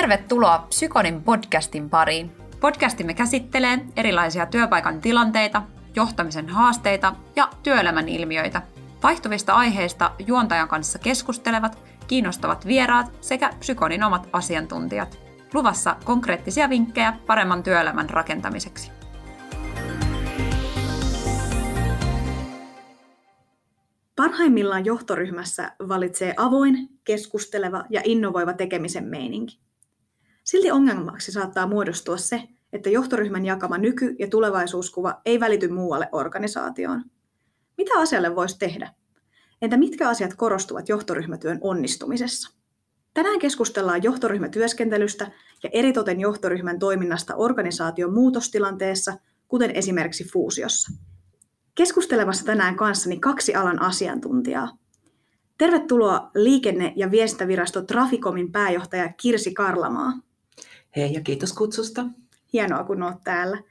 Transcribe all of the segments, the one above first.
Tervetuloa Psykonin podcastin pariin. Podcastimme käsittelee erilaisia työpaikan tilanteita, johtamisen haasteita ja työelämän ilmiöitä. Vaihtuvista aiheista juontajan kanssa keskustelevat, kiinnostavat vieraat sekä Psykonin omat asiantuntijat. Luvassa konkreettisia vinkkejä paremman työelämän rakentamiseksi. Parhaimmillaan johtoryhmässä valitsee avoin, keskusteleva ja innovoiva tekemisen meininki. Silti ongelmaksi saattaa muodostua se, että johtoryhmän jakama nyky- ja tulevaisuuskuva ei välity muualle organisaatioon. Mitä asialle voisi tehdä? Entä mitkä asiat korostuvat johtoryhmätyön onnistumisessa? Tänään keskustellaan johtoryhmätyöskentelystä ja eritoten johtoryhmän toiminnasta organisaation muutostilanteessa, kuten esimerkiksi fuusiossa. Keskustelemassa tänään kanssani kaksi alan asiantuntijaa. Tervetuloa liikenne- ja viestintävirasto Traficomin pääjohtaja Kirsi Karlamaa. Hei ja kiitos kutsusta. Hienoa, kun olet täällä.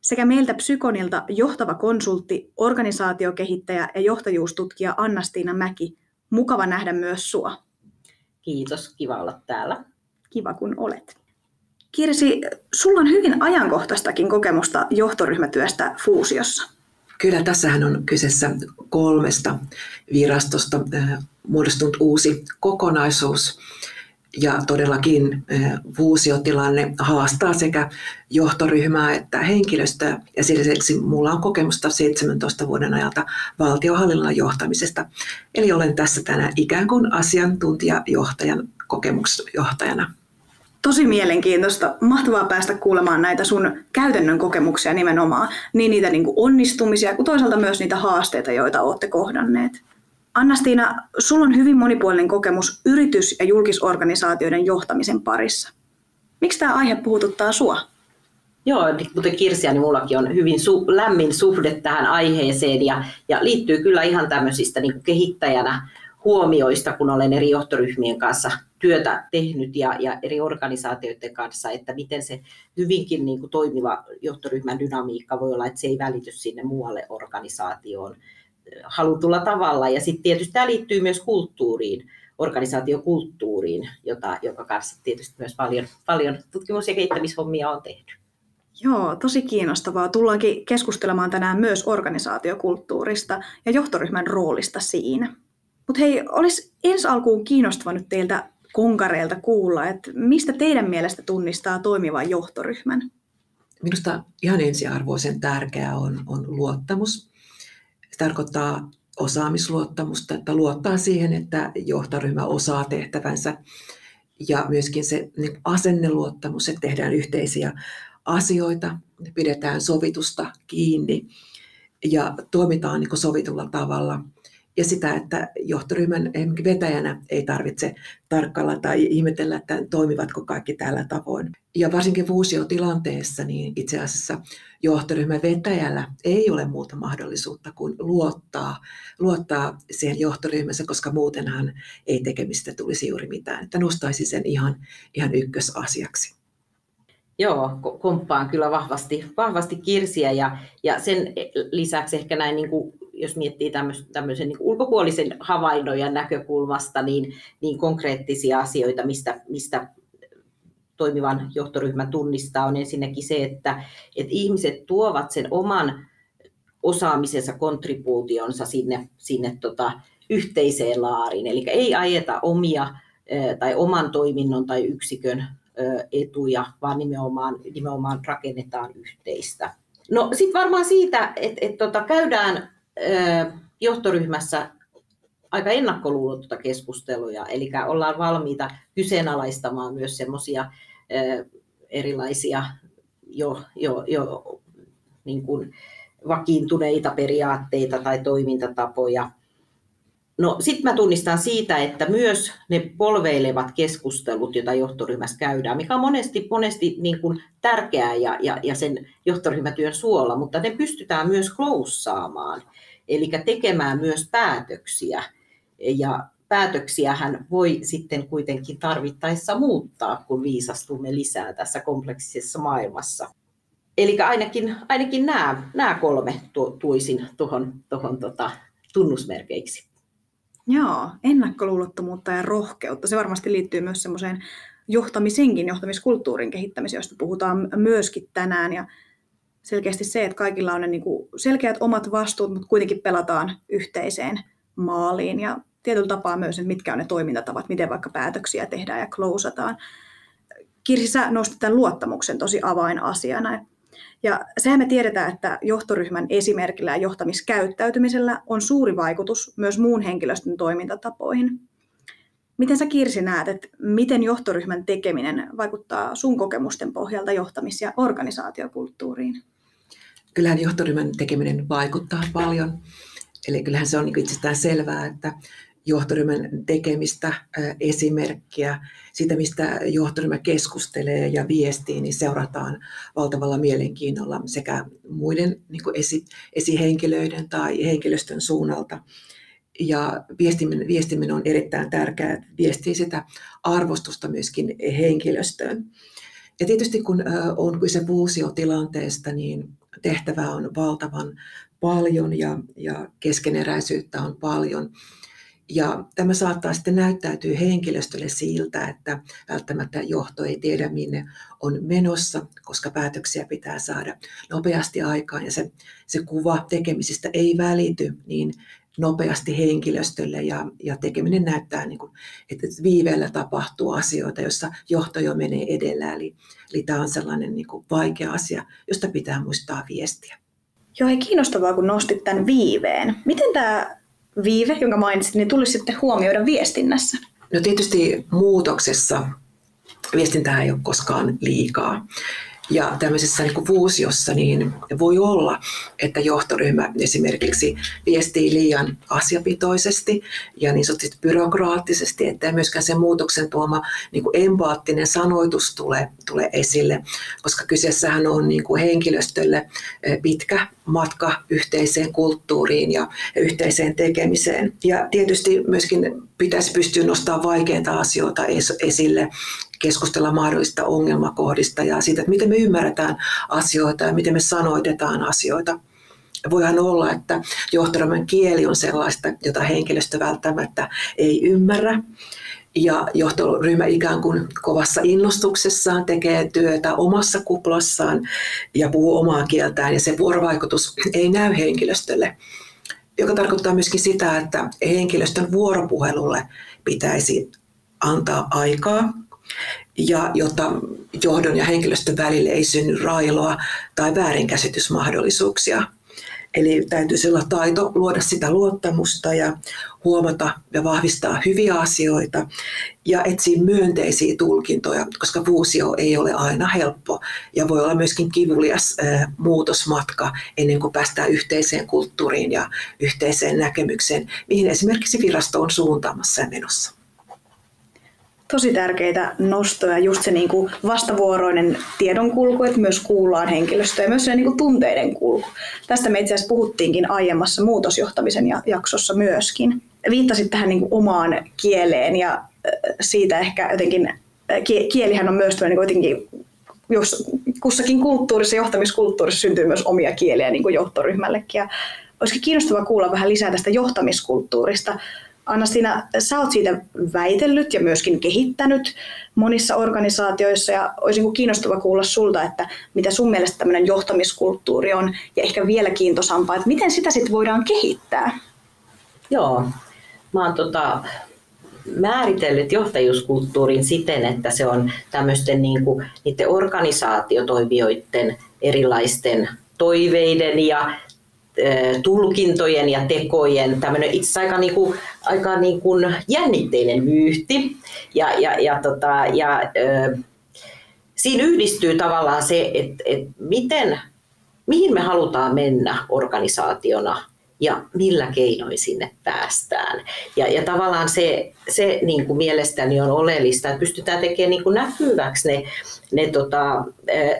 Sekä meiltä Psykonilta johtava konsultti, organisaatiokehittäjä ja johtajuustutkija Anna-Stiina Mäki. Mukava nähdä myös sua. Kiitos, kiva olla täällä. Kiva, kun olet. Kirsi, sulla on hyvin ajankohtaistakin kokemusta johtoryhmätyöstä Fuusiossa. Kyllä, tässähän on kyseessä kolmesta virastosta muodostunut uusi kokonaisuus. Ja todellakin fuusiotilanne haastaa sekä johtoryhmää että henkilöstöä. Ja sen lisäksi minulla on kokemusta 17 vuoden ajalta valtiohallinnon johtamisesta. Eli olen tässä tänään ikään kuin asiantuntijajohtajan kokemusjohtajana. Tosi mielenkiintoista. Mahtavaa päästä kuulemaan näitä sun käytännön kokemuksia nimenomaan. Niin niitä niin kuin onnistumisia kuin toisaalta myös niitä haasteita, joita olette kohdanneet. Anna-Stiina, sulla on hyvin monipuolinen kokemus yritys- ja julkisorganisaatioiden johtamisen parissa. Miksi tämä aihe puhututtaa sua? Joo, kuten Kirsiä, niin mullakin on hyvin su- lämmin suhde tähän aiheeseen ja, ja liittyy kyllä ihan tämmöisistä niin kehittäjänä huomioista, kun olen eri johtoryhmien kanssa työtä tehnyt ja, ja eri organisaatioiden kanssa, että miten se hyvinkin niin kuin toimiva johtoryhmän dynamiikka voi olla, että se ei välity sinne muualle organisaatioon halutulla tavalla. Ja sitten tietysti tämä liittyy myös kulttuuriin, organisaatiokulttuuriin, jota, joka kanssa tietysti myös paljon, paljon tutkimus- ja kehittämishommia on tehty. Joo, tosi kiinnostavaa. Tullaankin keskustelemaan tänään myös organisaatiokulttuurista ja johtoryhmän roolista siinä. Mutta hei, olisi ensi alkuun kiinnostava nyt teiltä konkareilta kuulla, että mistä teidän mielestä tunnistaa toimivan johtoryhmän? Minusta ihan ensiarvoisen tärkeää on, on luottamus. Se tarkoittaa osaamisluottamusta, että luottaa siihen, että johtoryhmä osaa tehtävänsä. Ja myöskin se niin asenneluottamus, että tehdään yhteisiä asioita, pidetään sovitusta kiinni ja toimitaan niin sovitulla tavalla – ja sitä, että johtoryhmän vetäjänä ei tarvitse tarkkailla tai ihmetellä, että toimivatko kaikki tällä tavoin. Ja varsinkin fuusiotilanteessa, niin itse asiassa johtoryhmän vetäjällä ei ole muuta mahdollisuutta kuin luottaa, luottaa siihen johtoryhmänsä, koska muutenhan ei tekemistä tulisi juuri mitään. Että nostaisi sen ihan, ihan ykkösasiaksi. Joo, komppaan kyllä vahvasti, vahvasti kirsiä ja, ja sen lisäksi ehkä näin niin kuin jos miettii tämmöisen niin ulkopuolisen havainnon ja näkökulmasta, niin, niin konkreettisia asioita, mistä, mistä toimivan johtoryhmän tunnistaa, on ensinnäkin se, että, että ihmiset tuovat sen oman osaamisensa, kontribuutionsa sinne, sinne tota, yhteiseen laariin. Eli ei ajeta omia tai oman toiminnon tai yksikön etuja, vaan nimenomaan, nimenomaan rakennetaan yhteistä. No sitten varmaan siitä, että et, tota, käydään johtoryhmässä aika ennakkoluulotonta keskusteluja, eli ollaan valmiita kyseenalaistamaan myös semmoisia erilaisia jo, jo, jo niin kuin vakiintuneita periaatteita tai toimintatapoja. No sitten mä tunnistan siitä, että myös ne polveilevat keskustelut, joita johtoryhmässä käydään, mikä on monesti, monesti niin kuin tärkeää ja, ja, ja sen johtoryhmätyön suola, mutta ne pystytään myös kloussaamaan eli tekemään myös päätöksiä. Ja päätöksiähän voi sitten kuitenkin tarvittaessa muuttaa, kun viisastumme lisää tässä kompleksisessa maailmassa. Eli ainakin, ainakin nämä, nämä kolme tuisin tuohon, tuohon tota, tunnusmerkeiksi. Joo, ennakkoluulottomuutta ja rohkeutta. Se varmasti liittyy myös semmoiseen johtamisenkin, johtamiskulttuurin kehittämisen, josta puhutaan myöskin tänään. Ja selkeästi se, että kaikilla on ne niin kuin selkeät omat vastuut, mutta kuitenkin pelataan yhteiseen maaliin. Ja tietyllä tapaa myös, että mitkä on ne toimintatavat, miten vaikka päätöksiä tehdään ja klousataan. Kirsi, sä nostit tämän luottamuksen tosi avainasiana. Ja sehän me tiedetään, että johtoryhmän esimerkillä ja johtamiskäyttäytymisellä on suuri vaikutus myös muun henkilöstön toimintatapoihin. Miten sä Kirsi näet, että miten johtoryhmän tekeminen vaikuttaa sun kokemusten pohjalta johtamis- ja organisaatiokulttuuriin? Kyllähän johtoryhmän tekeminen vaikuttaa paljon. Eli kyllähän se on niin itsestään selvää, että johtoryhmän tekemistä, esimerkkiä, sitä mistä johtoryhmä keskustelee ja viestii, niin seurataan valtavalla mielenkiinnolla sekä muiden niin esi, esihenkilöiden tai henkilöstön suunnalta. Ja viestiminen, viestiminen on erittäin tärkeää, että viestii sitä arvostusta myöskin henkilöstöön. Ja tietysti kun on kyse fuusiotilanteesta, niin tehtävää on valtavan paljon ja, ja keskeneräisyyttä on paljon. Ja tämä saattaa sitten näyttäytyä henkilöstölle siltä, että välttämättä johto ei tiedä minne on menossa, koska päätöksiä pitää saada nopeasti aikaan ja se, se kuva tekemisistä ei välity niin nopeasti henkilöstölle ja, ja tekeminen näyttää, niin kuin, että viiveellä tapahtuu asioita, joissa johto jo menee edellä. Eli, eli tämä on sellainen niin kuin vaikea asia, josta pitää muistaa viestiä. Joo, kiinnostavaa, kun nostit tämän viiveen. Miten tämä viive, jonka mainitsit, niin tulisi sitten huomioida viestinnässä? No tietysti muutoksessa viestintää ei ole koskaan liikaa. Ja tämmöisessä niin fuusiossa niin voi olla, että johtoryhmä esimerkiksi viestii liian asiapitoisesti ja niin sanotusti byrokraattisesti, että myöskään sen muutoksen tuoma niin kuin empaattinen sanoitus tule, tule esille, koska kyseessähän on niin kuin henkilöstölle eh, pitkä matka yhteiseen kulttuuriin ja yhteiseen tekemiseen. Ja tietysti myöskin pitäisi pystyä nostamaan vaikeita asioita esille keskustella mahdollisista ongelmakohdista ja siitä, että miten me ymmärretään asioita ja miten me sanoitetaan asioita. Voihan olla, että johtoryhmän kieli on sellaista, jota henkilöstö välttämättä ei ymmärrä. Ja johtoryhmä ikään kuin kovassa innostuksessaan tekee työtä omassa kuplassaan ja puhuu omaa kieltään ja se vuorovaikutus ei näy henkilöstölle joka tarkoittaa myöskin sitä, että henkilöstön vuoropuhelulle pitäisi antaa aikaa ja jotta johdon ja henkilöstön välille ei synny railoa tai väärinkäsitysmahdollisuuksia. Eli täytyisi olla taito luoda sitä luottamusta ja huomata ja vahvistaa hyviä asioita ja etsiä myönteisiä tulkintoja, koska fuusio ei ole aina helppo. Ja voi olla myöskin kivulias muutosmatka ennen kuin päästään yhteiseen kulttuuriin ja yhteiseen näkemykseen, mihin esimerkiksi virasto on suuntaamassa ja menossa tosi tärkeitä nostoja, just se niin kuin vastavuoroinen tiedonkulku, että myös kuullaan henkilöstöä ja myös se niin kuin tunteiden kulku. Tästä me itse asiassa puhuttiinkin aiemmassa muutosjohtamisen jaksossa myöskin. Viittasit tähän niin kuin omaan kieleen ja siitä ehkä jotenkin, kielihän on myös niin jotenkin jos kussakin kulttuurissa, johtamiskulttuurissa syntyy myös omia kieliä niin kuin johtoryhmällekin. Ja olisikin kiinnostavaa kuulla vähän lisää tästä johtamiskulttuurista. Anna, sinä, sä oot siitä väitellyt ja myöskin kehittänyt monissa organisaatioissa ja olisi kiinnostava kuulla sulta, että mitä sun mielestä tämmöinen johtamiskulttuuri on ja ehkä vielä kiintosampaa, että miten sitä sitten voidaan kehittää? Joo, mä oon tota, määritellyt johtajuuskulttuurin siten, että se on tämmöisten niin kuin, niiden organisaatiotoimijoiden erilaisten toiveiden ja tulkintojen ja tekojen tämmöinen itse aika, niin kuin, aika niin kuin jännitteinen vyyhti. Ja, ja, ja, tota, ja ö, siinä yhdistyy tavallaan se, että, että miten, mihin me halutaan mennä organisaationa ja millä keinoin sinne päästään. Ja, ja tavallaan se, se niin kuin mielestäni on oleellista, että pystytään tekemään niin kuin näkyväksi ne, ne tota,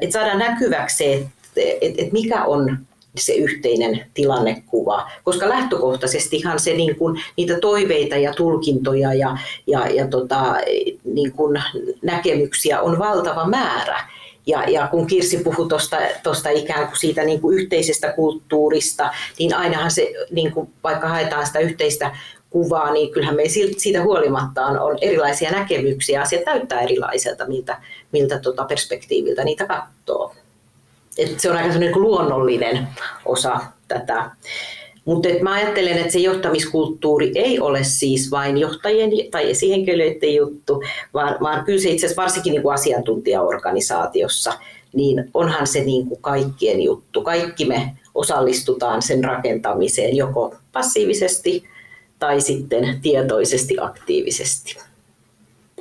että saadaan näkyväksi se, että, että, että mikä on se yhteinen tilannekuva, koska lähtökohtaisestihan se niin kuin, niitä toiveita ja tulkintoja ja, ja, ja tota, niin kuin näkemyksiä on valtava määrä. Ja, ja kun Kirsi puhui tuosta ikään kuin siitä niin kuin yhteisestä kulttuurista, niin ainahan se, niin kuin, vaikka haetaan sitä yhteistä kuvaa, niin kyllähän me siitä huolimatta on, on erilaisia näkemyksiä. Asiat näyttää erilaiselta, miltä, miltä tota perspektiiviltä niitä katsoo. Et se on aika niin luonnollinen osa tätä. Mutta mä ajattelen, että se johtamiskulttuuri ei ole siis vain johtajien tai esihenkilöiden juttu, vaan, vaan kyllä se itse asiassa varsinkin niin kuin asiantuntijaorganisaatiossa, niin onhan se niin kuin kaikkien juttu. Kaikki me osallistutaan sen rakentamiseen joko passiivisesti tai sitten tietoisesti aktiivisesti.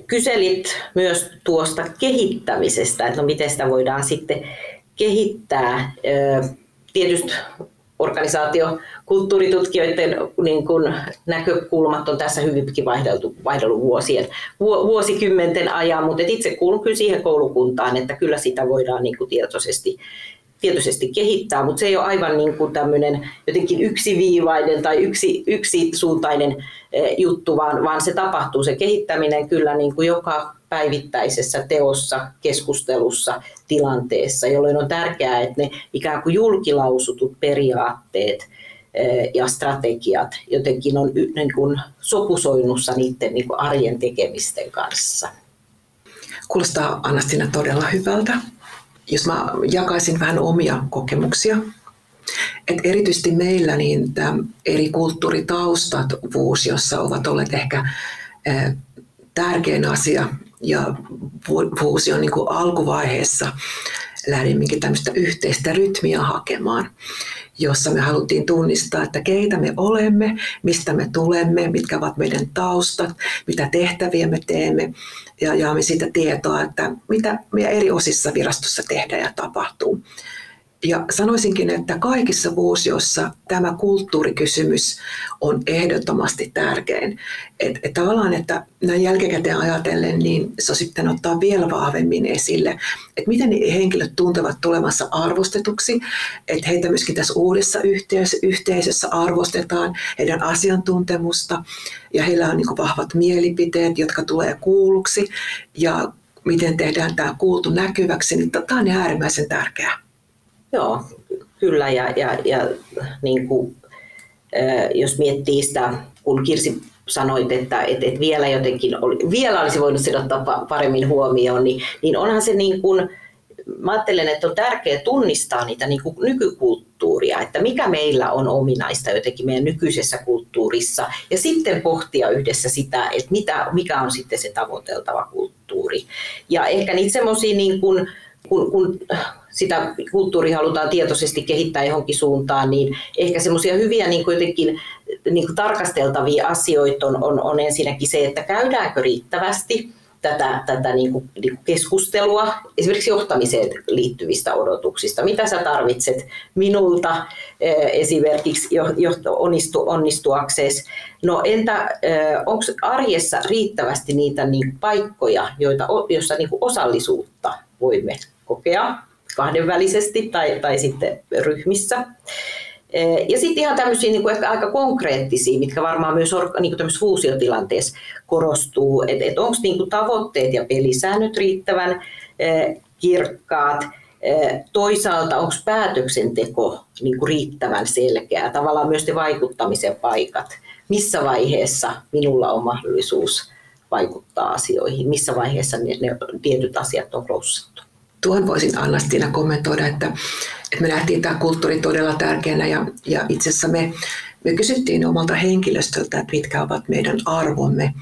Kyselit myös tuosta kehittämisestä, että no miten sitä voidaan sitten kehittää. Tietysti organisaatio kulttuuritutkijoiden niin kuin, näkökulmat on tässä hyvinkin vaihdeltu, vaihdellut vuosien, vuosikymmenten ajan, mutta itse kuulun kyllä siihen koulukuntaan, että kyllä sitä voidaan niin kuin, tietoisesti tietoisesti kehittää, mutta se ei ole aivan niin kuin tämmöinen jotenkin yksiviivainen tai yksi, yksisuuntainen juttu, vaan, vaan se tapahtuu se kehittäminen kyllä niin joka päivittäisessä teossa, keskustelussa, tilanteessa, jolloin on tärkeää, että ne ikään kuin julkilausutut periaatteet eh, ja strategiat jotenkin on niin kuin sopusoinnussa niiden niin kuin arjen tekemisten kanssa. Kuulostaa Anastina todella hyvältä jos mä jakaisin vähän omia kokemuksia, että erityisesti meillä niin eri kulttuuritaustat Fuusiossa ovat olleet ehkä tärkein asia ja Fuusion niin alkuvaiheessa lähdimmekin tämmöistä yhteistä rytmiä hakemaan, jossa me haluttiin tunnistaa, että keitä me olemme, mistä me tulemme, mitkä ovat meidän taustat, mitä tehtäviä me teemme ja jaamme siitä tietoa, että mitä meidän eri osissa virastossa tehdään ja tapahtuu. Ja sanoisinkin, että kaikissa vuosioissa tämä kulttuurikysymys on ehdottomasti tärkein. Että et tavallaan, että näin jälkikäteen ajatellen, niin se sitten ottaa vielä vahvemmin esille, että miten henkilöt tuntevat tulemassa arvostetuksi, että heitä myöskin tässä uudessa yhteisössä arvostetaan, heidän asiantuntemusta ja heillä on niin vahvat mielipiteet, jotka tulee kuulluksi ja miten tehdään tämä kuultu näkyväksi, niin tämä on äärimmäisen tärkeää. Joo, kyllä. Ja, ja, ja niin kuin, jos miettii sitä, kun Kirsi sanoit, että, että, että vielä jotenkin oli, vielä olisi voinut sen ottaa paremmin huomioon, niin, niin onhan se niin kuin, mä ajattelen, että on tärkeää tunnistaa niitä niin kuin nykykulttuuria, että mikä meillä on ominaista jotenkin meidän nykyisessä kulttuurissa, ja sitten pohtia yhdessä sitä, että mitä, mikä on sitten se tavoiteltava kulttuuri. Ja ehkä niitä semmoisia, niin kuin, kun, kun sitä kulttuuria halutaan tietoisesti kehittää johonkin suuntaan, niin ehkä semmoisia hyviä niin kuin jotenkin niin kuin tarkasteltavia asioita on, on, on ensinnäkin se, että käydäänkö riittävästi tätä, tätä niin kuin, niin kuin keskustelua esimerkiksi johtamiseen liittyvistä odotuksista. Mitä sä tarvitset minulta eh, esimerkiksi johto, onnistu, onnistuakseesi? No entä eh, onko arjessa riittävästi niitä niin paikkoja, joita, joissa niin osallisuutta voimme kokea? Kahdenvälisesti tai, tai sitten ryhmissä. Ja sitten ihan tämmöisiä niin kuin ehkä aika konkreettisia, mitkä varmaan myös niin kuin fuusiotilanteessa korostuu, että et onko niin tavoitteet ja pelisäännöt riittävän kirkkaat, toisaalta onko päätöksenteko niin kuin riittävän selkeää, tavallaan myös ne vaikuttamisen paikat, missä vaiheessa minulla on mahdollisuus vaikuttaa asioihin, missä vaiheessa ne, ne tietyt asiat on klossattu tuon voisin Anna-Stina kommentoida, että, että me nähtiin tämä kulttuuri todella tärkeänä ja, ja itse asiassa me, me kysyttiin omalta henkilöstöltä, että mitkä ovat meidän arvomme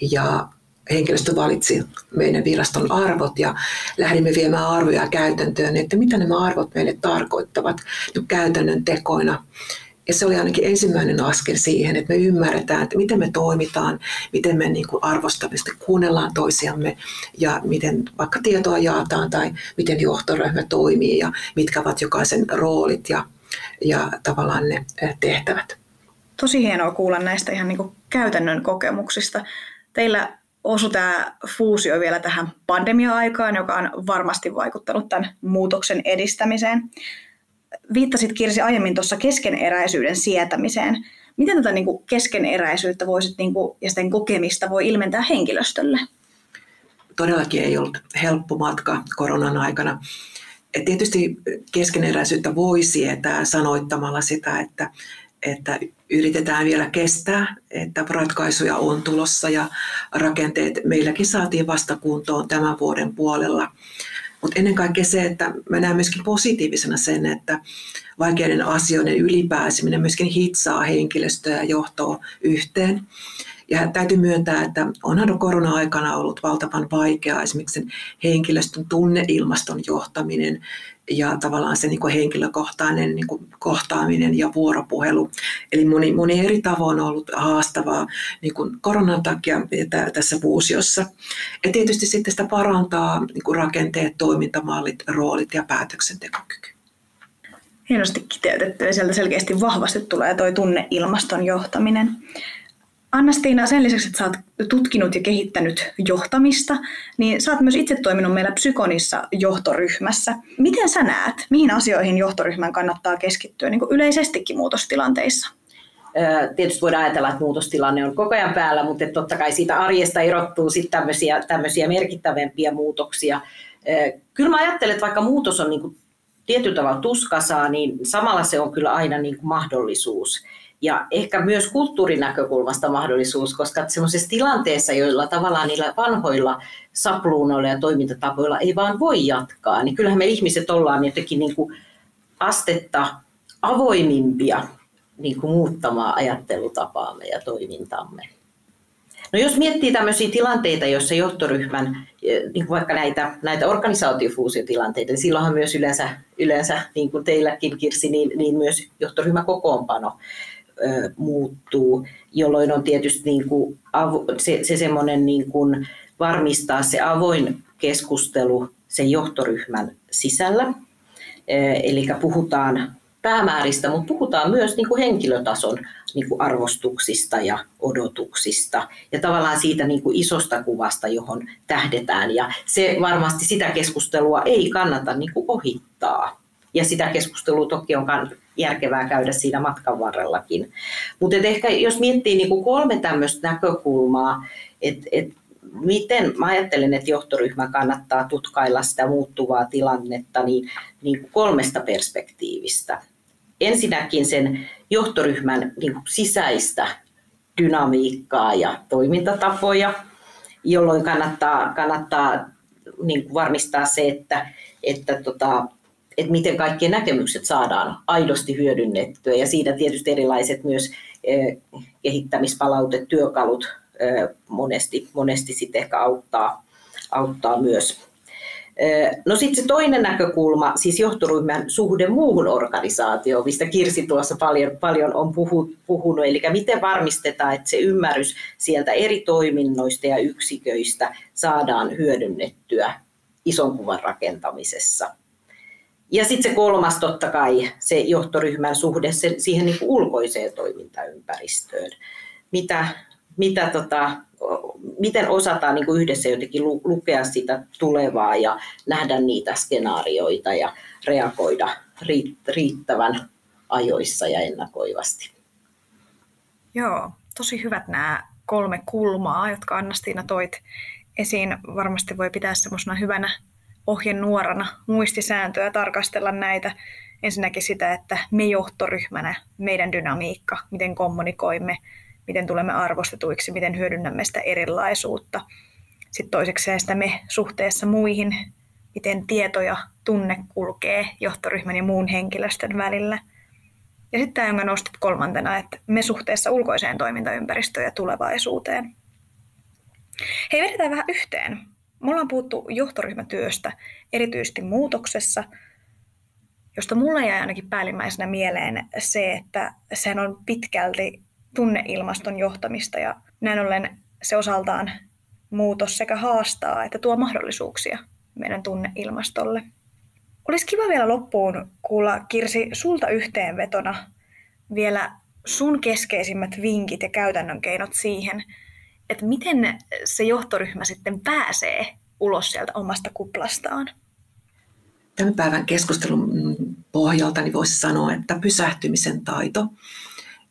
ja henkilöstö valitsi meidän viraston arvot ja lähdimme viemään arvoja käytäntöön, että mitä nämä arvot meille tarkoittavat käytännön tekoina. Ja se oli ainakin ensimmäinen askel siihen, että me ymmärretään, että miten me toimitaan, miten me niin kuin arvostamme, kuunnellaan toisiamme ja miten vaikka tietoa jaataan tai miten johtoryhmä toimii ja mitkä ovat jokaisen roolit ja, ja tavallaan ne eh, tehtävät. Tosi hienoa kuulla näistä ihan niin kuin käytännön kokemuksista. Teillä osui tämä fuusio vielä tähän pandemia-aikaan, joka on varmasti vaikuttanut tämän muutoksen edistämiseen viittasit Kirsi aiemmin tuossa keskeneräisyyden sietämiseen. Miten tätä niin kuin keskeneräisyyttä voisit, niin kuin, ja sen kokemista voi ilmentää henkilöstölle? Todellakin ei ollut helppo matka koronan aikana. Et tietysti keskeneräisyyttä voi sietää sanoittamalla sitä, että että yritetään vielä kestää, että ratkaisuja on tulossa ja rakenteet meilläkin saatiin vasta kuntoon tämän vuoden puolella. Mutta ennen kaikkea se, että mä näen myöskin positiivisena sen, että vaikeiden asioiden ylipääseminen myöskin hitsaa henkilöstöä ja johtoa yhteen. Ja täytyy myöntää, että onhan korona-aikana ollut valtavan vaikeaa esimerkiksi sen henkilöstön tunneilmaston johtaminen ja tavallaan se niin kuin henkilökohtainen niin kuin kohtaaminen ja vuoropuhelu. Eli moni, moni eri tavoin on ollut haastavaa niin kuin koronan takia tässä fuusiossa. Ja tietysti sitten sitä parantaa niin kuin rakenteet, toimintamallit, roolit ja päätöksentekokyky. Hienosti kiteytetty ja sieltä selkeästi vahvasti tulee tuo tunneilmaston johtaminen. Anna-Stiina, sen lisäksi, että sä oot tutkinut ja kehittänyt johtamista, niin sä oot myös itse toiminut meillä Psykonissa johtoryhmässä. Miten sä näet, mihin asioihin johtoryhmän kannattaa keskittyä niin kuin yleisestikin muutostilanteissa? Tietysti voidaan ajatella, että muutostilanne on koko ajan päällä, mutta totta kai siitä arjesta erottuu sitten tämmöisiä, tämmöisiä merkittävämpiä muutoksia. Kyllä mä ajattelen, että vaikka muutos on niin kuin tietyllä tavalla tuskasaa, niin samalla se on kyllä aina niin kuin mahdollisuus ja ehkä myös kulttuurin näkökulmasta mahdollisuus, koska semmoisessa tilanteessa, joilla tavallaan niillä vanhoilla sapluunoilla ja toimintatapoilla ei vaan voi jatkaa, niin kyllähän me ihmiset ollaan jotenkin niin kuin astetta avoimimpia niin kuin muuttamaan ajattelutapaamme ja toimintamme. No jos miettii tämmöisiä tilanteita, joissa johtoryhmän, niin kuin vaikka näitä, näitä organisaatiofuusiotilanteita, niin silloinhan myös yleensä, yleensä niin kuin teilläkin Kirsi, niin, niin myös johtoryhmä kokoonpano muuttuu, jolloin on tietysti niin kuin se, se semmoinen niin kuin varmistaa se avoin keskustelu sen johtoryhmän sisällä. Eli puhutaan päämääristä, mutta puhutaan myös niin kuin henkilötason niin kuin arvostuksista ja odotuksista ja tavallaan siitä niin kuin isosta kuvasta, johon tähdetään. Ja se varmasti sitä keskustelua ei kannata niin kuin ohittaa. Ja sitä keskustelua toki on järkevää käydä siinä matkan varrellakin. Mutta ehkä jos miettii niin kuin kolme tämmöistä näkökulmaa, että et miten mä ajattelen, että johtoryhmä kannattaa tutkailla sitä muuttuvaa tilannetta niin, niin kolmesta perspektiivistä. Ensinnäkin sen johtoryhmän niin sisäistä dynamiikkaa ja toimintatapoja, jolloin kannattaa, kannattaa niin varmistaa se, että, että tota, että miten kaikki näkemykset saadaan aidosti hyödynnettyä ja siinä tietysti erilaiset myös eh, kehittämispalautetyökalut eh, monesti, monesti sitten ehkä auttaa, auttaa myös. Eh, no sitten se toinen näkökulma, siis johtoryhmän suhde muuhun organisaatioon, mistä Kirsi tuossa paljon, paljon on puhunut, eli miten varmistetaan, että se ymmärrys sieltä eri toiminnoista ja yksiköistä saadaan hyödynnettyä ison kuvan rakentamisessa. Ja sitten se kolmas totta kai, se johtoryhmän suhde se, siihen niin kuin ulkoiseen toimintaympäristöön. Mitä, mitä tota, miten osataan niin kuin yhdessä jotenkin lukea sitä tulevaa ja nähdä niitä skenaarioita ja reagoida riittävän ajoissa ja ennakoivasti. Joo, tosi hyvät nämä kolme kulmaa, jotka Annastiina toit esiin. Varmasti voi pitää semmoisena hyvänä ohjenuorana muistisääntöä tarkastella näitä. Ensinnäkin sitä, että me johtoryhmänä, meidän dynamiikka, miten kommunikoimme, miten tulemme arvostetuiksi, miten hyödynnämme sitä erilaisuutta. Sitten toiseksi sitä me suhteessa muihin, miten tieto ja tunne kulkee johtoryhmän ja muun henkilöstön välillä. Ja sitten tämä, jonka nostit kolmantena, että me suhteessa ulkoiseen toimintaympäristöön ja tulevaisuuteen. Hei, vedetään vähän yhteen. Me ollaan puhuttu johtoryhmätyöstä, erityisesti muutoksessa, josta mulla jäi ainakin päällimmäisenä mieleen se, että sehän on pitkälti tunneilmaston johtamista ja näin ollen se osaltaan muutos sekä haastaa että tuo mahdollisuuksia meidän tunneilmastolle. Olisi kiva vielä loppuun kuulla Kirsi sulta yhteenvetona vielä sun keskeisimmät vinkit ja käytännön keinot siihen, että miten se johtoryhmä sitten pääsee ulos sieltä omasta kuplastaan? Tämän päivän keskustelun pohjalta niin voisi sanoa, että pysähtymisen taito.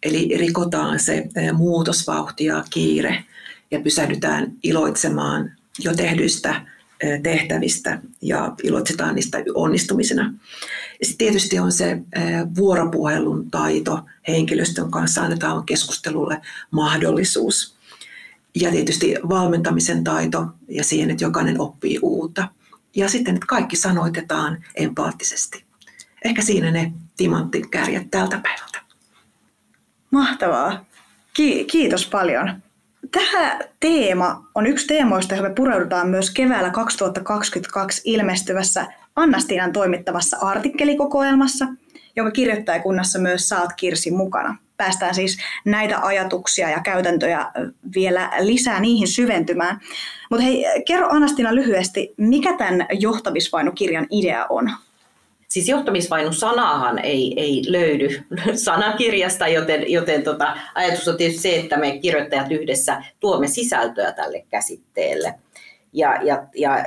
Eli rikotaan se muutosvauhti ja kiire ja pysähdytään iloitsemaan jo tehdyistä tehtävistä ja iloitsetaan niistä onnistumisena. Sitten tietysti on se vuoropuhelun taito henkilöstön kanssa, annetaan keskustelulle mahdollisuus. Ja tietysti valmentamisen taito ja siihen, että jokainen oppii uutta. Ja sitten, että kaikki sanoitetaan empaattisesti. Ehkä siinä ne timanttikärjet tältä päivältä. Mahtavaa. Ki- kiitos paljon. Tämä teema on yksi teemoista, johon me pureudutaan myös keväällä 2022 ilmestyvässä Annastiinan toimittavassa artikkelikokoelmassa, jonka kirjoittajakunnassa myös saat Kirsi mukana. Päästään siis näitä ajatuksia ja käytäntöjä vielä lisää niihin syventymään. Mutta hei, kerro Anastina lyhyesti, mikä tämän johtamisvainukirjan idea on? Siis johtamisvainun sanahan ei, ei löydy sanakirjasta, joten, joten tota, ajatus on tietysti se, että me kirjoittajat yhdessä tuomme sisältöä tälle käsitteelle. Ja, ja, ja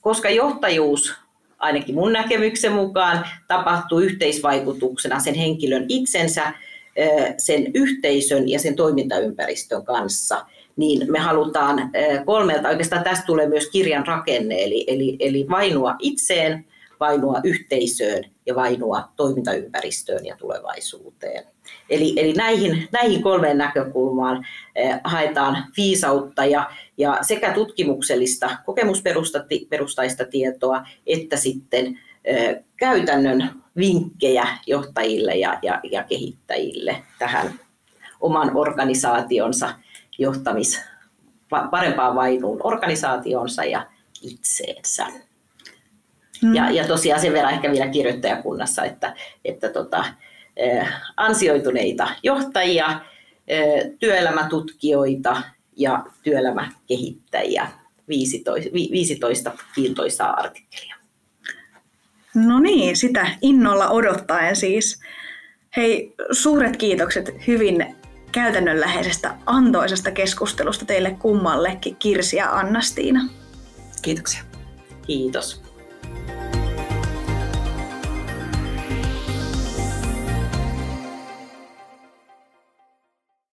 koska johtajuus, ainakin mun näkemyksen mukaan, tapahtuu yhteisvaikutuksena sen henkilön itsensä, sen yhteisön ja sen toimintaympäristön kanssa, niin me halutaan kolmelta, oikeastaan tästä tulee myös kirjan rakenne, eli, eli, eli vainua itseen, vainua yhteisöön ja vainua toimintaympäristöön ja tulevaisuuteen. Eli, eli näihin, näihin kolmeen näkökulmaan eh, haetaan viisautta ja, ja sekä tutkimuksellista kokemusperustaista tietoa että sitten eh, käytännön vinkkejä johtajille ja, ja, ja kehittäjille tähän oman organisaationsa johtamis, parempaan vainuun organisaationsa ja itseensä. Mm. Ja, ja tosiaan sen verran ehkä vielä kirjoittajakunnassa, että, että tota, ansioituneita johtajia, työelämätutkijoita ja työelämäkehittäjiä, 15, 15 kiintoisaa artikkelia. No niin, sitä innolla odottaen siis. Hei, suuret kiitokset hyvin käytännönläheisestä antoisesta keskustelusta teille kummallekin, Kirsi ja Annastiina. Kiitoksia. Kiitos.